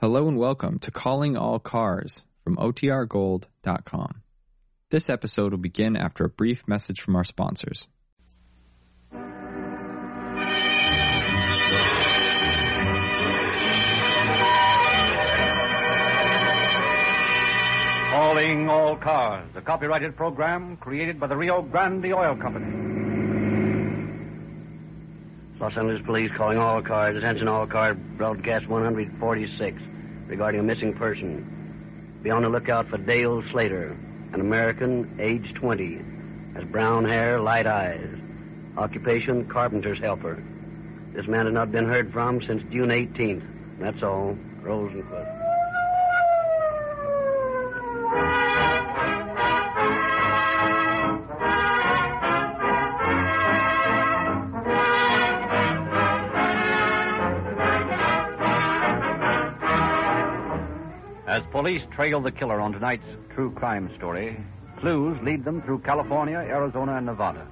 Hello and welcome to Calling All Cars from OTRGold.com. This episode will begin after a brief message from our sponsors. Calling All Cars, a copyrighted program created by the Rio Grande Oil Company. Los Angeles Police calling all cars. Attention all cars. Broadcast 146 regarding a missing person. Be on the lookout for Dale Slater, an American, age 20. Has brown hair, light eyes. Occupation, carpenter's helper. This man has not been heard from since June 18th. That's all. Rosenquist. As police trail the killer on tonight's true crime story, clues lead them through California, Arizona, and Nevada.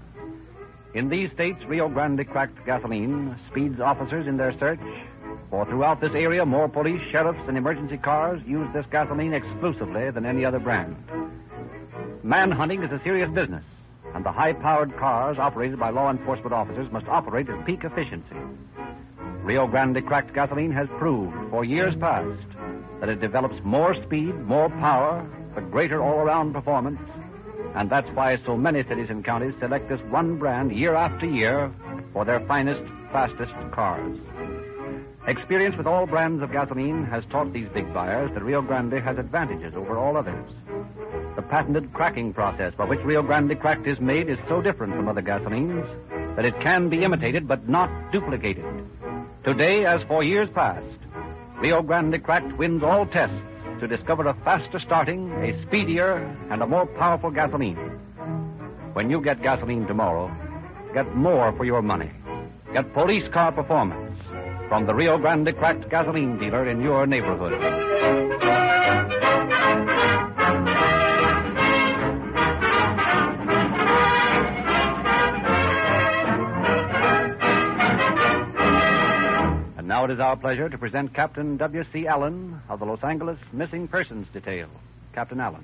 In these states, Rio Grande cracked gasoline speeds officers in their search, for throughout this area, more police, sheriffs, and emergency cars use this gasoline exclusively than any other brand. Manhunting is a serious business, and the high powered cars operated by law enforcement officers must operate at peak efficiency. Rio Grande cracked gasoline has proved for years past that it develops more speed, more power, for greater all around performance. And that's why so many cities and counties select this one brand year after year for their finest, fastest cars. Experience with all brands of gasoline has taught these big buyers that Rio Grande has advantages over all others. The patented cracking process by which Rio Grande cracked is made is so different from other gasolines that it can be imitated but not duplicated. Today, as for years past, Rio Grande Cracked wins all tests to discover a faster starting, a speedier, and a more powerful gasoline. When you get gasoline tomorrow, get more for your money. Get police car performance from the Rio Grande Cracked gasoline dealer in your neighborhood. It is our pleasure to present Captain W.C. Allen of the Los Angeles Missing Persons Detail. Captain Allen.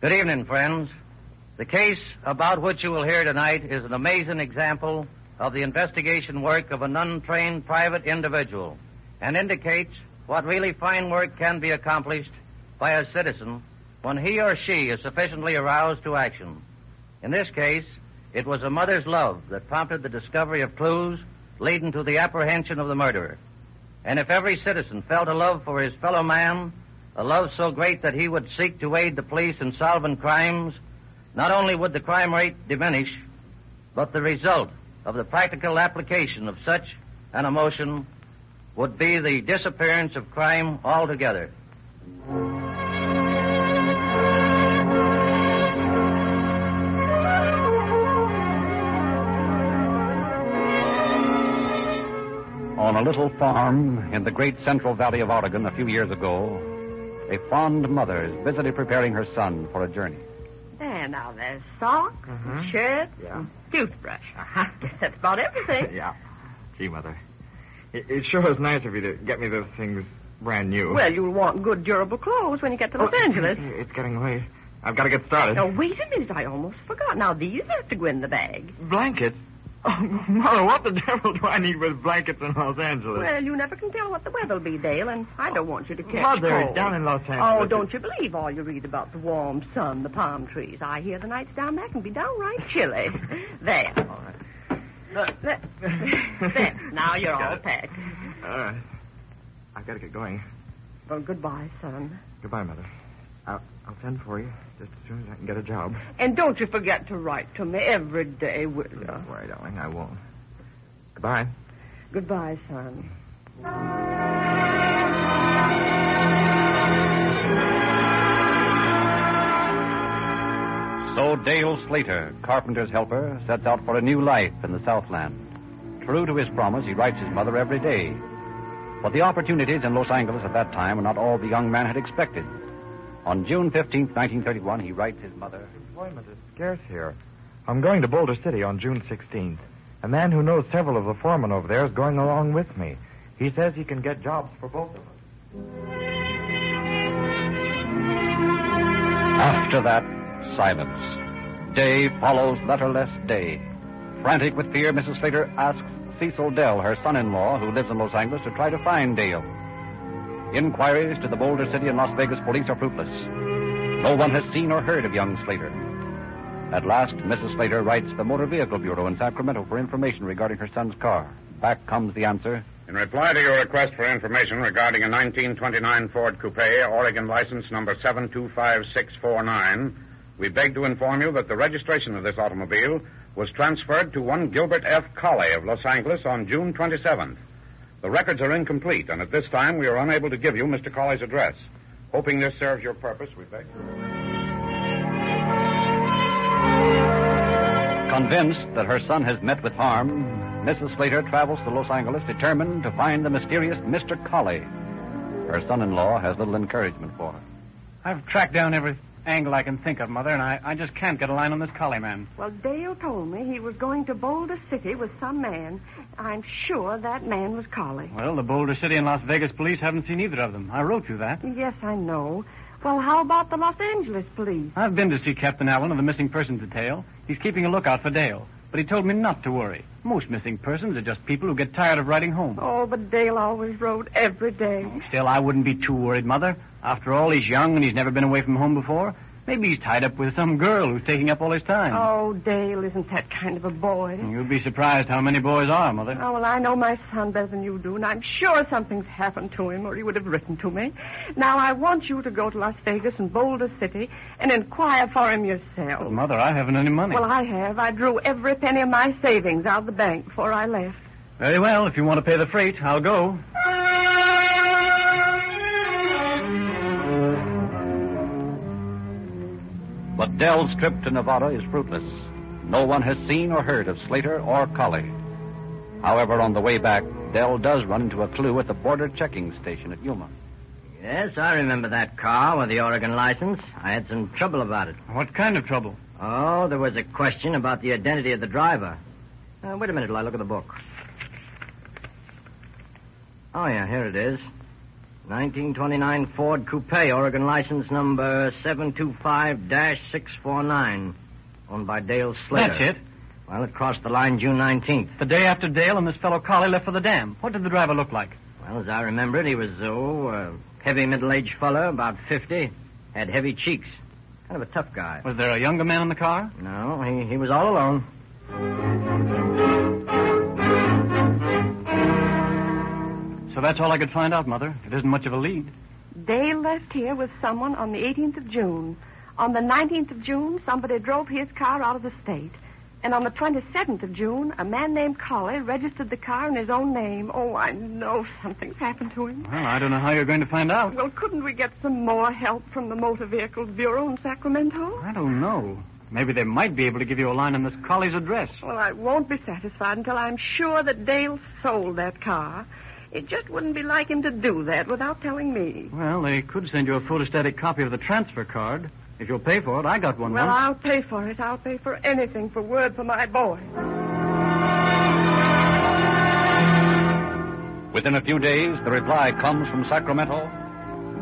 Good evening, friends. The case about which you will hear tonight is an amazing example of the investigation work of an untrained private individual and indicates what really fine work can be accomplished by a citizen when he or she is sufficiently aroused to action. In this case, it was a mother's love that prompted the discovery of clues leading to the apprehension of the murderer. And if every citizen felt a love for his fellow man, a love so great that he would seek to aid the police in solving crimes, not only would the crime rate diminish, but the result of the practical application of such an emotion would be the disappearance of crime altogether. On a little farm in the great central valley of Oregon a few years ago, a fond mother is busily preparing her son for a journey. There, now there's sock, Mhm. shirt, Yeah. toothbrush. I guess that's about everything. yeah. Gee, Mother. It, it sure is nice of you to get me those things brand new. Well, you'll want good, durable clothes when you get to Los Oh, Angeles. It's getting late. I've got to get started. Now, wait a minute. I almost forgot. Now, these have to go in the bag. Blankets? Oh, Mother, what the devil do I need with blankets in Los Angeles? Well, you never can tell what the weather'll be, Dale, and I don't want you to catch Mother, cold. down in Los Angeles. Oh, don't you believe all you read about the warm sun, the palm trees. I hear the nights down there can be downright chilly. There. All right. There. there. Now you're all it. packed. All right. I've got to get going. Well, goodbye, son. Goodbye, Mother. I'll, I'll send for you just as soon as I can get a job. And don't you forget to write to me every day, will you? Don't worry, darling. I won't. Goodbye. Goodbye, son. So Dale Slater, carpenter's helper, sets out for a new life in the Southland. True to his promise, he writes his mother every day. But the opportunities in Los Angeles at that time were not all the young man had expected. On June 15, 1931, he writes his mother. Employment is scarce here. I'm going to Boulder City on June 16th. A man who knows several of the foremen over there is going along with me. He says he can get jobs for both of us. After that, silence. Day follows letterless day. Frantic with fear, Mrs. Slater asks Cecil Dell, her son in law, who lives in Los Angeles, to try to find Dale. Inquiries to the Boulder City and Las Vegas police are fruitless. No one has seen or heard of young Slater. At last, Mrs. Slater writes the Motor Vehicle Bureau in Sacramento for information regarding her son's car. Back comes the answer. In reply to your request for information regarding a 1929 Ford Coupe, Oregon license number 725649, we beg to inform you that the registration of this automobile was transferred to one Gilbert F. Colley of Los Angeles on June 27th. The records are incomplete, and at this time we are unable to give you Mr. Colley's address. Hoping this serves your purpose, we beg. Convinced that her son has met with harm, Mrs. Slater travels to Los Angeles determined to find the mysterious Mr. Colley. Her son in law has little encouragement for her. I've tracked down every angle I can think of, Mother, and I, I just can't get a line on this Colley man. Well, Dale told me he was going to Boulder City with some man. I'm sure that man was Colley. Well, the Boulder City and Las Vegas police haven't seen either of them. I wrote you that. Yes, I know. Well, how about the Los Angeles police? I've been to see Captain Allen of the missing persons detail. He's keeping a lookout for Dale. But he told me not to worry. Most missing persons are just people who get tired of writing home. Oh, but Dale always wrote every day. Oh, still, I wouldn't be too worried, Mother. After all, he's young and he's never been away from home before. Maybe he's tied up with some girl who's taking up all his time. Oh, Dale isn't that kind of a boy. You'd be surprised how many boys are, Mother. Oh, well, I know my son better than you do, and I'm sure something's happened to him, or he would have written to me. Now, I want you to go to Las Vegas and Boulder City and inquire for him yourself. But, Mother, I haven't any money. Well, I have. I drew every penny of my savings out of the bank before I left. Very well. If you want to pay the freight, I'll go. But Dell's trip to Nevada is fruitless. No one has seen or heard of Slater or Colley. However, on the way back, Dell does run into a clue at the border checking station at Yuma. Yes, I remember that car with the Oregon license. I had some trouble about it. What kind of trouble? Oh, there was a question about the identity of the driver. Uh, wait a minute till I look at the book. Oh, yeah, here it is. 1929 Ford Coupe, Oregon license number 725-649, owned by Dale Slater. That's it. Well, it crossed the line June 19th. The day after Dale and this fellow Colley left for the dam. What did the driver look like? Well, as I remember it, he was, oh, a heavy middle-aged fellow, about 50, had heavy cheeks. Kind of a tough guy. Was there a younger man in the car? No, he, he was all alone. So that's all I could find out, Mother. It isn't much of a lead. Dale left here with someone on the 18th of June. On the 19th of June, somebody drove his car out of the state. And on the 27th of June, a man named Colley registered the car in his own name. Oh, I know something's happened to him. Well, I don't know how you're going to find out. Well, couldn't we get some more help from the Motor Vehicles Bureau in Sacramento? I don't know. Maybe they might be able to give you a line on this Colley's address. Well, I won't be satisfied until I'm sure that Dale sold that car. It just wouldn't be like him to do that without telling me. Well, they could send you a photostatic copy of the transfer card. If you'll pay for it, I got one Well, once. I'll pay for it. I'll pay for anything for word for my boy. Within a few days, the reply comes from Sacramento.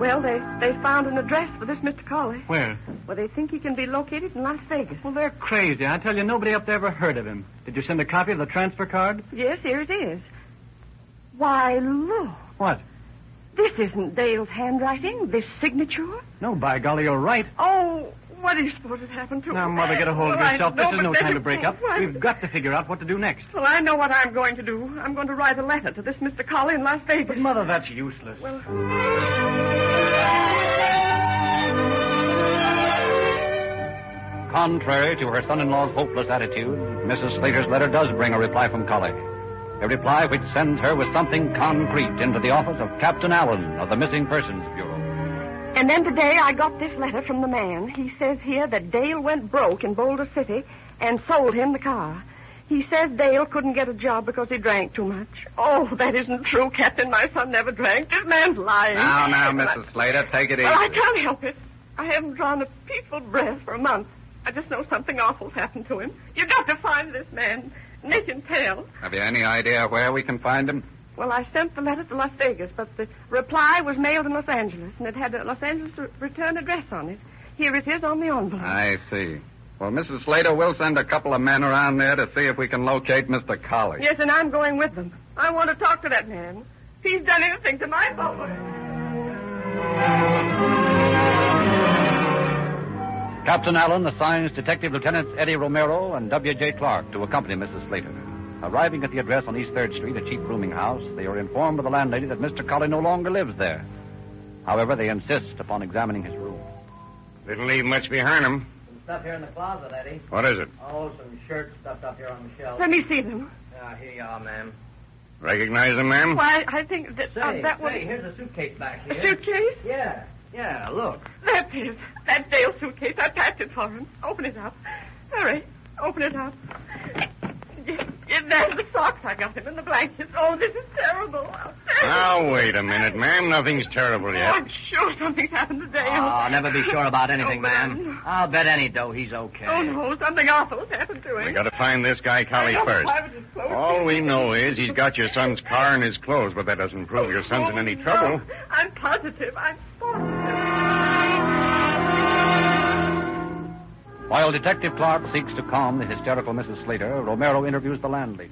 Well, they, they found an address for this Mr. Colley. Where? Well, they think he can be located in Las Vegas. Well, they're crazy. I tell you, nobody up there ever heard of him. Did you send a copy of the transfer card? Yes, here it is. Why, look. What? This isn't Dale's handwriting, this signature. No, by golly, you're right. Oh, what do you suppose has happened to Now, him? Mother, get a hold of Well, I yourself. know, this is no time to break up. Why- We've got to figure out what to do next. Well, I know what I'm going to do. I'm going to write a letter to this Mr. Colley in Las Vegas. But, Mother, that's useless. Well, Contrary to her son-in-law's hopeless attitude, Mrs. Slater's letter does bring a reply from Colley. A reply which sends her with something concrete into the office of Captain Allen of the Missing Persons Bureau. and then today I got this letter from the man. He says here that Dale went broke in Boulder City and sold him the car. He says Dale couldn't get a job because he drank too much. Oh, that isn't true, Captain. My son never drank. This man's lying. Now, now, Mrs. Slater, take it easy. Well, I can't help it. I haven't drawn a peaceful breath for a month. I just know something awful's happened to him. You've got to find this man. Make him tell. Have you any idea where we can find him? Well, I sent the letter to Las Vegas, but the reply was mailed in Los Angeles, and it had a Los Angeles return address on it. Here it is on the envelope. I see. Well, Mrs. Slater, we'll send a couple of men around there to see if we can locate Mr. Colley. Yes, and I'm going with them. I want to talk to that man. He's done anything to my boy. Captain Allen assigns Detective Lieutenants Eddie Romero and W.J. Clark to accompany Mrs. Slater. Arriving at the address on East 3rd Street, a cheap rooming house, they are informed by the landlady that Mr. Colley no longer lives there. However, they insist upon examining his room. Didn't leave much behind him. Some stuff here in the closet, Eddie. What is it? Oh, some shirts stuffed up here on the shelf. Let me see them. Ah, here you are, ma'am. Recognize him, ma'am? Why, I think that Say, uh, that was say, here's a suitcase back here. a suitcase. Yeah, yeah, look. That is that Dale suitcase. I packed it for him. Open it up. Hurry, open it up. And there's the socks I got him and the blankets. Oh, this is terrible. Now, wait a minute, ma'am. Nothing's terrible Oh, yet. I'm sure something's happened to Dale. Oh, never be sure about anything, Oh, ma'am. I'm- I'll bet any dough he's okay. Oh, no, something awful's happened to him. We gotta find this guy, Colley, first. I was just close All we know is he's got your son's car and his clothes, but that doesn't prove your son's in any Oh, trouble. no. I'm positive. I'm While Detective Clark seeks to calm the hysterical Mrs. Slater, Romero interviews the landlady.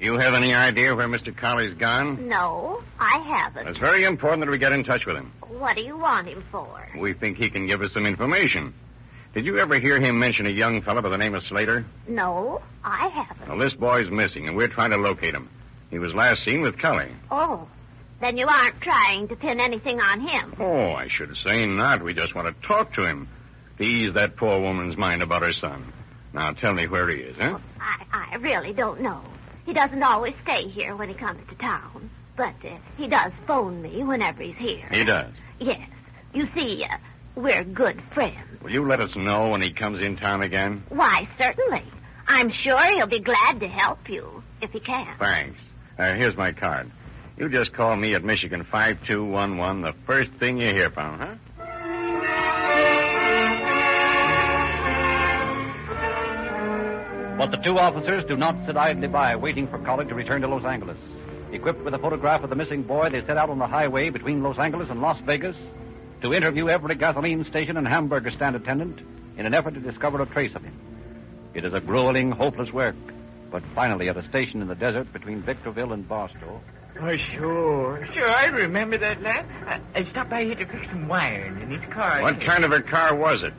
You have any idea where Mr. Colley's gone? No, I haven't. It's very important that we get in touch with him. What do you want him for? We think he can give us some information. Did you ever hear him mention a young fellow by the name of Slater? No, I haven't. Well, this boy's missing, and we're trying to locate him. He was last seen with Cully. Oh, then you aren't trying to pin anything on him. Oh, I should say not. We just want to talk to him to ease that poor woman's mind about her son. Now, tell me where he is, huh? I, I really don't know. He doesn't always stay here when he comes to town, but uh, he does phone me whenever he's here. He does. Yes. You see, uh, we're good friends. Will you let us know when he comes in town again? Why, certainly. I'm sure he'll be glad to help you if he can. Thanks. Uh, here's my card. You just call me at Michigan 5211 the first thing you hear from, huh? But the two officers do not sit idly by waiting for Colley to return to Los Angeles. Equipped with a photograph of the missing boy, they set out on the highway between Los Angeles and Las Vegas to interview every gasoline station and hamburger stand attendant in an effort to discover a trace of him. It is a grueling, hopeless work, but finally at a station in the desert between Victorville and Barstow, Oh, sure. Sure, I remember that lad. I, I stopped by here to fix some wiring in his car. What kind of a car was it?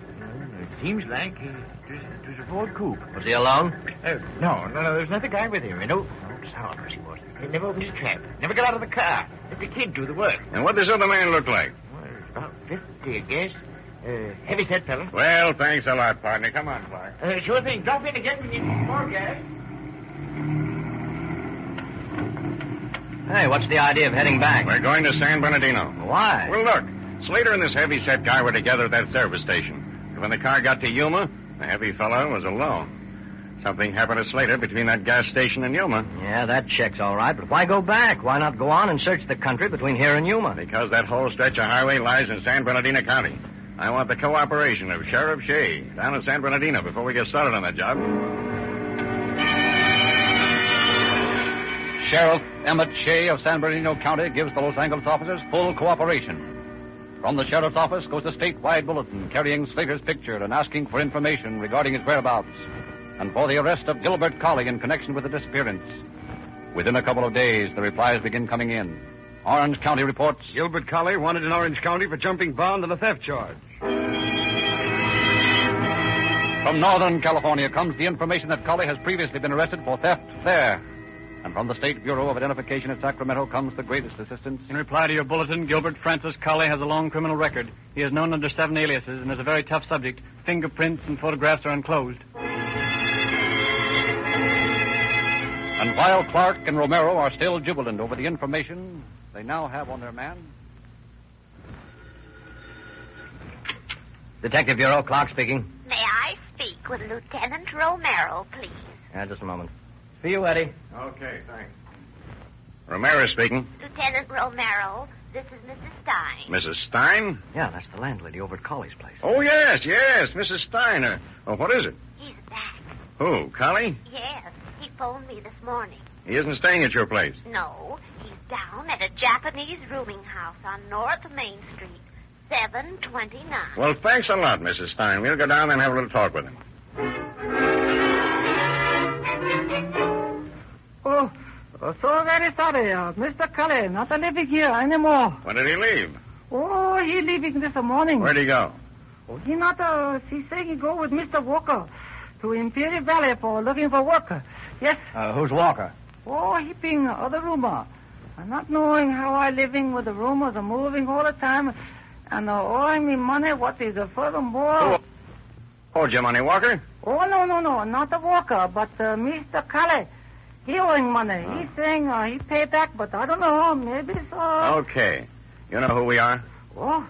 It seems like it was, a Ford Coupe. Was he alone? Oh, no, no, no, there's another guy with him. An old, an old Saunders he was. He never opened his trap. Never got out of the car. Let the kid do the work. And what does this other man look like? Well, about 50, I guess. Uh, heavy set fella. Well, thanks a lot, partner. Come on, Clark. Uh, sure thing. Drop in again when you need more gas. Hey, what's the idea of heading back? We're going to San Bernardino. Why? Well, look. Slater and this heavy-set guy were together at that service station. When the car got to Yuma, the heavy fellow was alone. Something happened to Slater between that gas station and Yuma. Yeah, that checks all right, but why go back? Why not go on and search the country between here and Yuma? Because that whole stretch of highway lies in San Bernardino County. I want the cooperation of Sheriff Shay down in San Bernardino before we get started on that job. Sheriff Emmett Shay of San Bernardino County gives the Los Angeles officers full cooperation. From the sheriff's office goes a statewide bulletin carrying Slater's picture and asking for information regarding his whereabouts and for the arrest of Gilbert Colley in connection with the disappearance. Within a couple of days, the replies begin coming in. Orange County reports Gilbert Colley wanted in Orange County for jumping bond on a theft charge. From Northern California comes the information that Colley has previously been arrested for theft there. And from the State Bureau of Identification at Sacramento comes the greatest assistance. In reply to your bulletin, Gilbert Francis Colley has a long criminal record. He is known under seven aliases and is a very tough subject. Fingerprints and photographs are enclosed. And while Clark and Romero are still jubilant over the information they now have on their man, Detective Bureau, Clark speaking. May I speak with Lieutenant Romero, please? Yeah, just a moment. For you, Eddie. Okay, thanks. Romero speaking. Lieutenant Romero, this is Mrs. Stein. Mrs. Stein? Yeah, that's the landlady over at Colley's place. Oh, yes, yes, Mrs. Stein. Uh, oh, what is it? He's back. Who, Colley? Yes, he phoned me this morning. He isn't staying at your place. No, he's down at a Japanese rooming house on North Main Street, 729. Well, thanks a lot, Mrs. Stein. We'll go down and have a little talk with him. Oh, oh, so very sorry. Uh, Mr. Cully, not living here anymore. When did he leave? Oh, he leaving this morning. Where'd he go? Oh, he not, uh, he say he go with Mr. Walker to Imperial Valley for looking for work. Yes. Uh, who's Walker? Oh, he being other rumor. I'm not knowing how I living with the rumors are moving all the time and uh, owing me money what is uh, furthermore. Who owed you money, Walker? Oh, no, no, no, not the Walker, but uh, Mr. Cully. He owing money. Oh. He's saying uh, he pay back, but I don't know. Maybe so. Okay. You know who we are? Oh,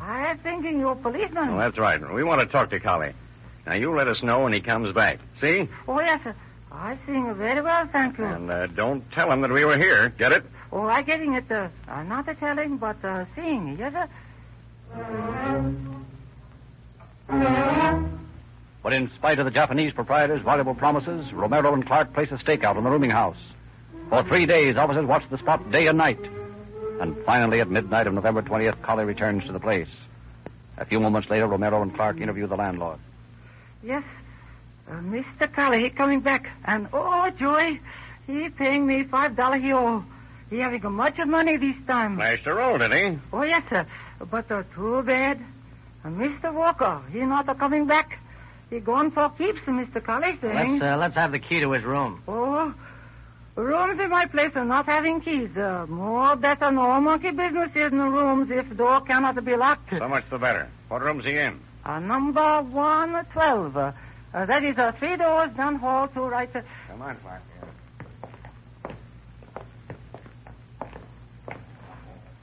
I thinking you're a policeman. Well, that's right. We want to talk to Colley. Now, you let us know when he comes back. See? Oh, yes, sir. I sing very well, thank you. And uh, don't tell him that we were here. Get it? Oh, I getting it, uh, uh, not a telling, but uh, seeing. Yes, sir. But in spite of the Japanese proprietor's voluble promises, Romero and Clark place a stakeout on the rooming house. For three days, officers watch the spot day and night. And finally, at midnight of November 20th, Colley returns to the place. A few moments later, Romero and Clark interview the landlord. Yes, uh, Mr. Cully, he coming back. And, oh, joy, he paying me five dollar he owe. He having much of money this time. Flashed a roll, did he? Oh, yes, sir. But uh, too bad. Uh, Mr. Walker, he not a coming back. He gone for keeps, Mr. Cully saying. Let's, uh, let's have the key to his room. Oh, rooms in my place are not having keys. Uh, more better no monkey business in the rooms if door cannot be locked. So much the better. What room's he in? Uh, number 112. Uh, uh, that is uh, three doors down hall to right. Uh, Come on, Clark.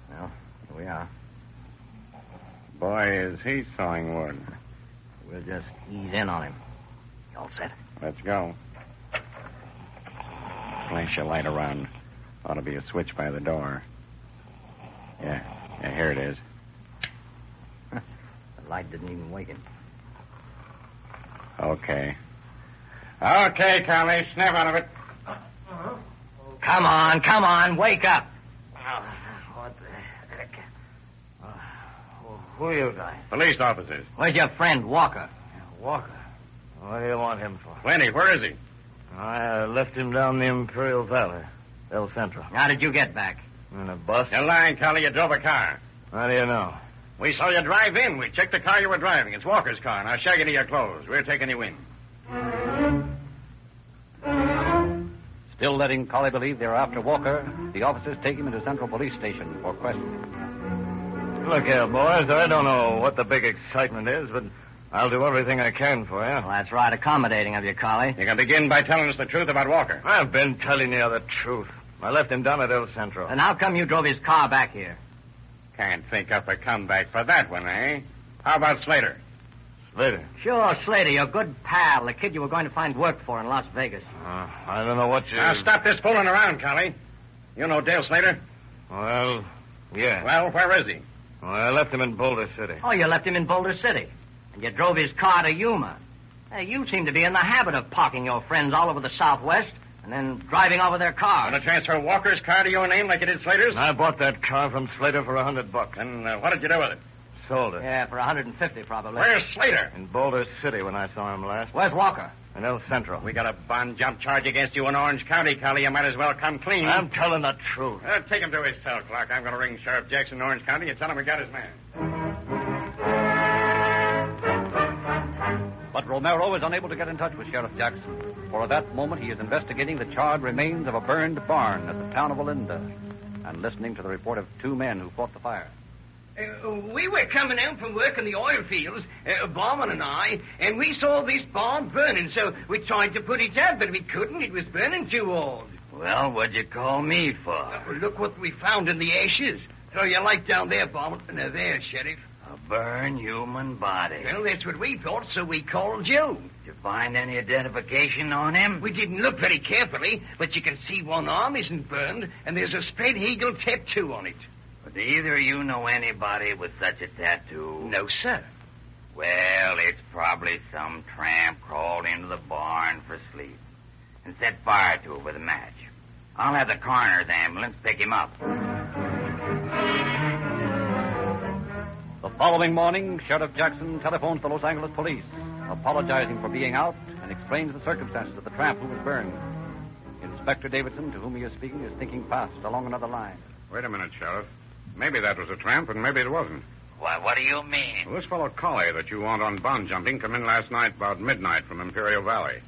Well, here we are. Boy, is he sawing wood. We'll just ease in on him. You all set? Let's go. Flash your light around. Ought to be a switch by the door. Yeah, yeah, here it is. The light didn't even wake him. Okay. Okay, Colley, snap out of it. Come on, come on, wake up. What the heck? Uh, who are you guys? Police officers. Where's your friend, Walker? Walker. What do you want him for? Plenty, where is he? I uh, left him down the Imperial Valley, El Centro. How did you get back? In a bus? You're lying, Colley. You drove a car. How do you know? We saw you drive in. We checked the car you were driving. It's Walker's car. Now shag into your clothes. We're taking you in. Still letting Colley believe they're after Walker, the officers take him into Central Police Station for questioning. Look here, boys. I don't know what the big excitement is, but I'll do everything I can for you. Well, that's right, accommodating of you, Colley. You can begin by telling us the truth about Walker. I've been telling you the truth. I left him down at El Centro. And how come you drove his car back here? Can't think up a comeback for that one, eh? How about Slater? Slater? Sure, Slater, your good pal, the kid you were going to find work for in Las Vegas. Uh, I don't know what you... Now stop this fooling around, Colley. You know Dale Slater? Well, yeah. Well, where is he? Well, I left him in Boulder City. Oh, you left him in Boulder City. And you drove his car to Yuma. Hey, you seem to be in the habit of parking your friends all over the Southwest and then driving over their cars. Want to transfer Walker's car to your name like you did Slater's? I bought that car from Slater for a hundred bucks. And uh, what did you do with it? Sold it. Yeah, for 150 probably. Where's Slater? In Boulder City when I saw him last. Where's Walker? In El Centro. We got a bond jump charge against you in Orange County, Colley. You might as well come clean. I'm telling the truth. Uh, take him to his cell, Clark. I'm going to ring Sheriff Jackson in Orange County and tell him we got his man. But Romero is unable to get in touch with Sheriff Jackson, for at that moment he is investigating the charred remains of a burned barn at the town of Olinda and listening to the report of two men who fought the fire. Uh, we were coming out from work in the oil fields, uh, Bauman and I, and we saw this barn burning, so we tried to put it out, but we couldn't. It was burning too old. Well, what'd you call me for? Uh, look what we found in the ashes. Throw your light down there, Bauman. Uh, there, Sheriff. A burned human body. Well, that's what we thought, so we called you. Did you find any identification on him? We didn't look very carefully, but you can see one arm isn't burned, and there's a spread eagle tattoo on it. But do either of you know anybody with such a tattoo? No, sir. Well, it's probably some tramp crawled into the barn for sleep and set fire to it with a match. I'll have the coroner's ambulance pick him up. The following morning, Sheriff Jackson telephones the Los Angeles police, apologizing for being out and explains the circumstances of the tramp who was burned. Inspector Davidson, to whom he is speaking, is thinking fast along another line. Wait a minute, Sheriff. Maybe that was a tramp, and maybe it wasn't. Why, what do you mean? Well, this fellow Colley that you want on bond jumping come in last night about midnight from Imperial Valley.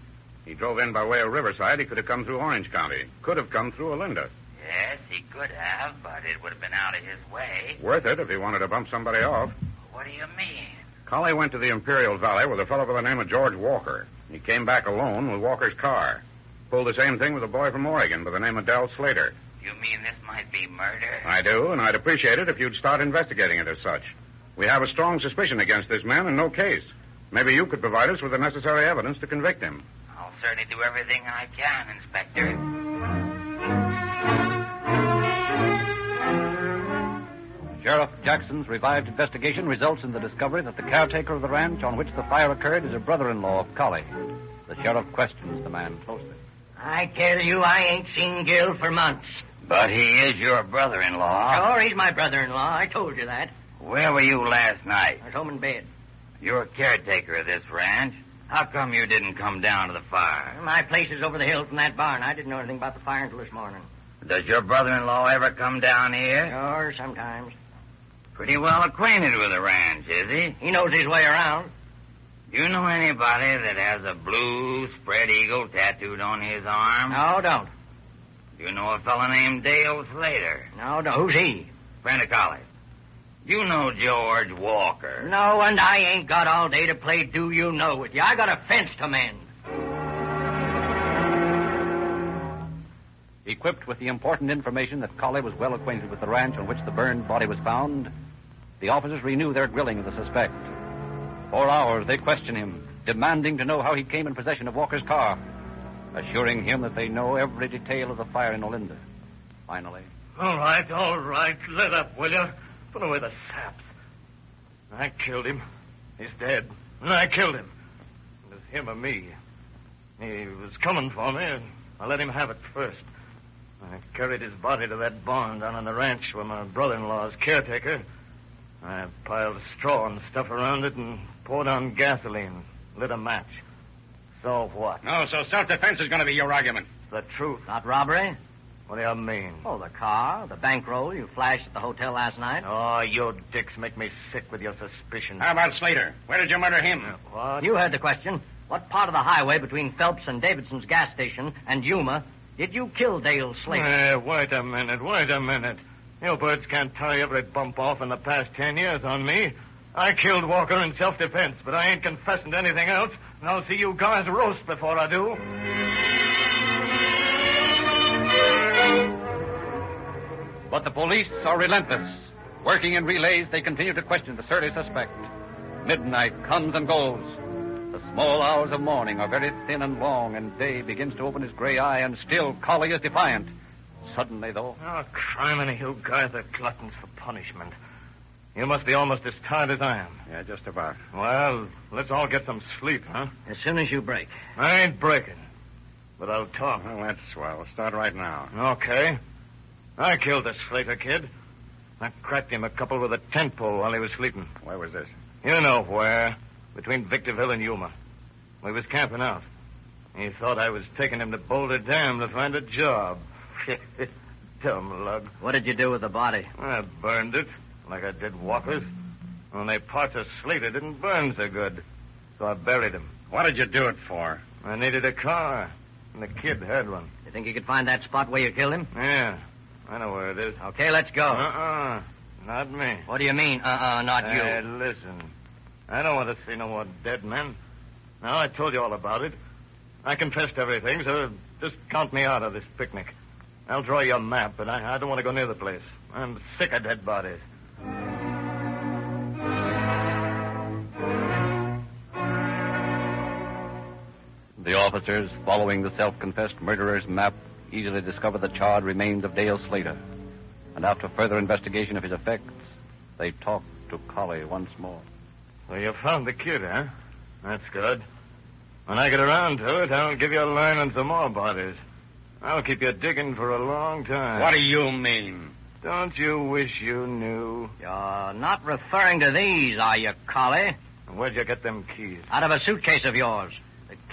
He drove in by way of Riverside. He could have come through Orange County. Could have come through Olinda. Yes, he could have, but it would have been out of his way. Worth it if he wanted to bump somebody off. What do you mean? Colley went to the Imperial Valley with a fellow by the name of George Walker. He came back alone with Walker's car. Pulled the same thing with a boy from Oregon by the name of Dell Slater. You mean this might be murder? I do, and I'd appreciate it if you'd start investigating it as such. We have a strong suspicion against this man and no case. Maybe you could provide us with the necessary evidence to convict him. I'll certainly do everything I can, Inspector. Sheriff Jackson's revived investigation results in the discovery that the caretaker of the ranch on which the fire occurred is a brother-in-law of Colley. The sheriff questions the man closely. I tell you, I ain't seen Gil for months. But he is your brother-in-law. Sure, he's my brother-in-law. I told you that. Where were you last night? I was home in bed. You're a caretaker of this ranch. How come you didn't come down to the fire? My place is over the hill from that barn. I didn't know anything about the fire until this morning. Does your brother-in-law ever come down here? Sure, sometimes. Pretty well acquainted with the ranch, is he? He knows his way around. Do you know anybody that has a blue spread eagle tattooed on his arm? No, don't. Do you know a fellow named Dale Slater? No, no. Who's he? Friend of College. You know George Walker. No, and I ain't got all day to play do you know with you. I got a fence to mend. Equipped with the important information that Colley was well acquainted with the ranch on which the burned body was found, the officers renew their grilling of the suspect. For hours they question him, demanding to know how he came in possession of Walker's car, assuring him that they know every detail of the fire in Olinda. Finally, All right, all right. Let up, will you? Put away the saps. I killed him. He's dead. And I killed him. It was him or me. He was coming for me, and I let him have it first. I carried his body to that barn down on the ranch where my brother-in-law's caretaker. I piled straw and stuff around it and poured on gasoline. Lit a match. So what? No, so self-defense is going to be your argument. The truth. Not robbery? What do you mean? Oh, the car, the bankroll you flashed at the hotel last night. Oh, you dicks make me sick with your suspicions. How about Slater? Where did you murder him? Uh, what? You heard the question. What part of the highway between Phelps and Davidson's gas station and Yuma did you kill Dale Slater? Hey, wait a minute, wait a minute. You birds can't tie every bump off in the past ten years on me. I killed Walker in self-defense, but I ain't confessing to anything else, and I'll see you guys roast before I do. but the police are relentless. Working in relays, they continue to question the surly suspect. Midnight comes and goes. The small hours of morning are very thin and long, and day begins to open his gray eye, and still Colley is defiant. Suddenly, though. Oh, criminy, you guys are gluttons for punishment. You must be almost as tired as I am. Yeah, just about. Well, let's all get some sleep, huh? As soon as you break. I ain't breaking. But I'll talk. Well, that's swell. We'll start right now. Okay. I killed the Slater kid. I cracked him a couple with a tent pole while he was sleeping. Where was this? You know where. Between Victorville and Yuma. We was camping out. He thought I was taking him to Boulder Dam to find a job. Dumb lug. What did you do with the body? I burned it, like I did Walker's. Only parts of Slater didn't burn so good. So I buried him. What did you do it for? I needed a car, and the kid had one. You think you could find that spot where you killed him? Yeah, I know where it is. Okay, let's go. Uh-uh, not me. What do you mean, uh-uh, not you? Hey, listen. I don't want to see no more dead men. Now, I told you all about it. I confessed everything, so just count me out of this picnic. I'll draw you a map, but I, I don't want to go near the place. I'm sick of dead bodies. The officers, following the self-confessed murderer's map, easily discover the charred remains of Dale Slater. And after further investigation of his effects, they talk to Colley once more. So you found the kid, huh? That's good. When I get around to it, I'll give you a line on some more bodies. I'll keep you digging for a long time. What do you mean? Don't you wish you knew? You're not referring to these, are you, Colley? Where'd you get them keys? Out of a suitcase of yours.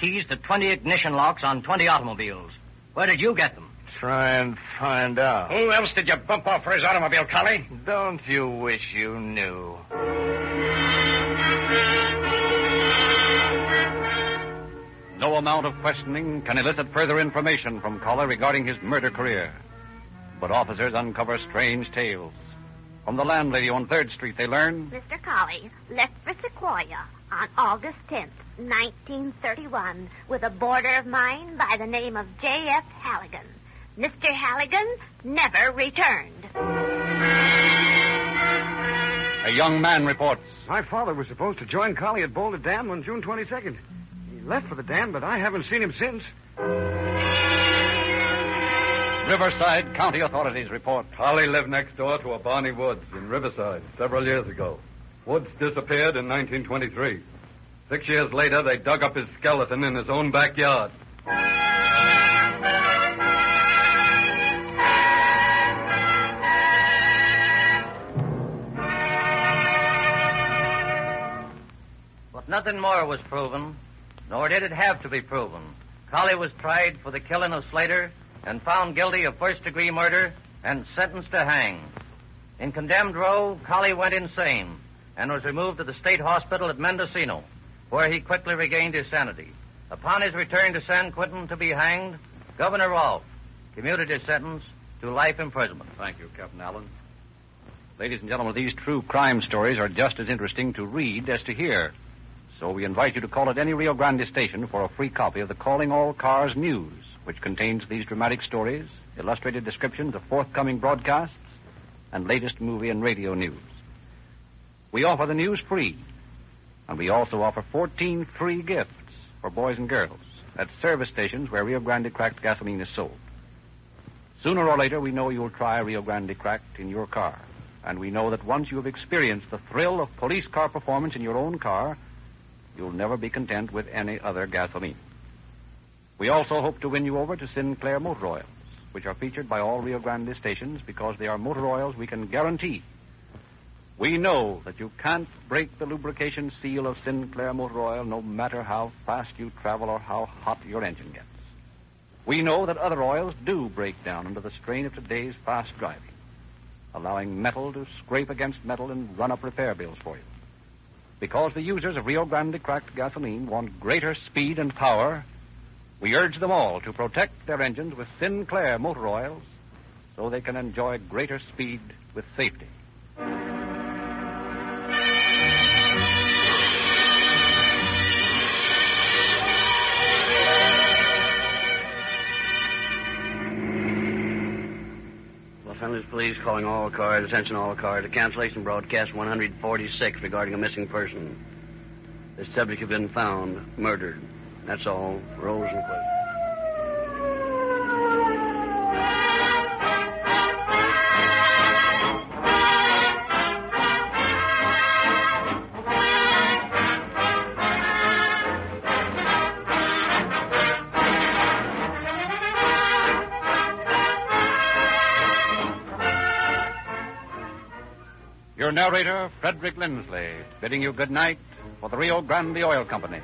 The keys to 20 ignition locks on 20 automobiles. Where did you get them? Try and find out. Who else did you bump off for his automobile, Colley? Don't you wish you knew? No amount of questioning can elicit further information from Colley regarding his murder career. But officers uncover strange tales. From the landlady on 3rd Street, they learn Mr. Colley left for Sequoia on August 10th, 1931, with a boarder of mine by the name of J.F. Halligan. Mr. Halligan never returned. a young man reports. My father was supposed to join Colley at Boulder Dam on June 22nd. He left for the dam, but I haven't seen him since. Riverside County authorities report. Holly lived next door to a Barney Woods in Riverside several years ago. Woods disappeared in 1923. Six years later, they dug up his skeleton in his own backyard. But nothing more was proven, nor did it have to be proven. Colley was tried for the killing of Slater and found guilty of first degree murder and sentenced to hang. In condemned row, Colley went insane and was removed to the state hospital at Mendocino, where he quickly regained his sanity. Upon his return to San Quentin to be hanged, Governor Rolph commuted his sentence to life imprisonment. Thank you, Captain Allen. Ladies and gentlemen, these true crime stories are just as interesting to read as to hear. So we invite you to call at any Rio Grande station for a free copy of the Calling All Cars News, which contains these dramatic stories, illustrated descriptions of forthcoming broadcasts, and latest movie and radio news. We offer the news free, and we also offer 14 free gifts for boys and girls at service stations where Rio Grande cracked gasoline is sold. Sooner or later, we know you'll try Rio Grande cracked in your car. And we know that once you have experienced the thrill of police car performance in your own car, you'll never be content with any other gasoline. We also hope to win you over to Sinclair Motor Oils, which are featured by all Rio Grande stations because they are motor oils we can guarantee. We know that you can't break the lubrication seal of Sinclair Motor Oil no matter how fast you travel or how hot your engine gets. We know that other oils do break down under the strain of today's fast driving, allowing metal to scrape against metal and run up repair bills for you. Because the users of Rio Grande cracked gasoline want greater speed and power, we urge them all to protect their engines with Sinclair motor oils so they can enjoy greater speed with safety. Police calling all cars, attention all cars, a cancellation broadcast 146 regarding a missing person. The subject has been found, murdered. That's all. Rose and Rosenquist. Your narrator, Frederick Lindsley, bidding you good night for the Rio Grande Oil Company.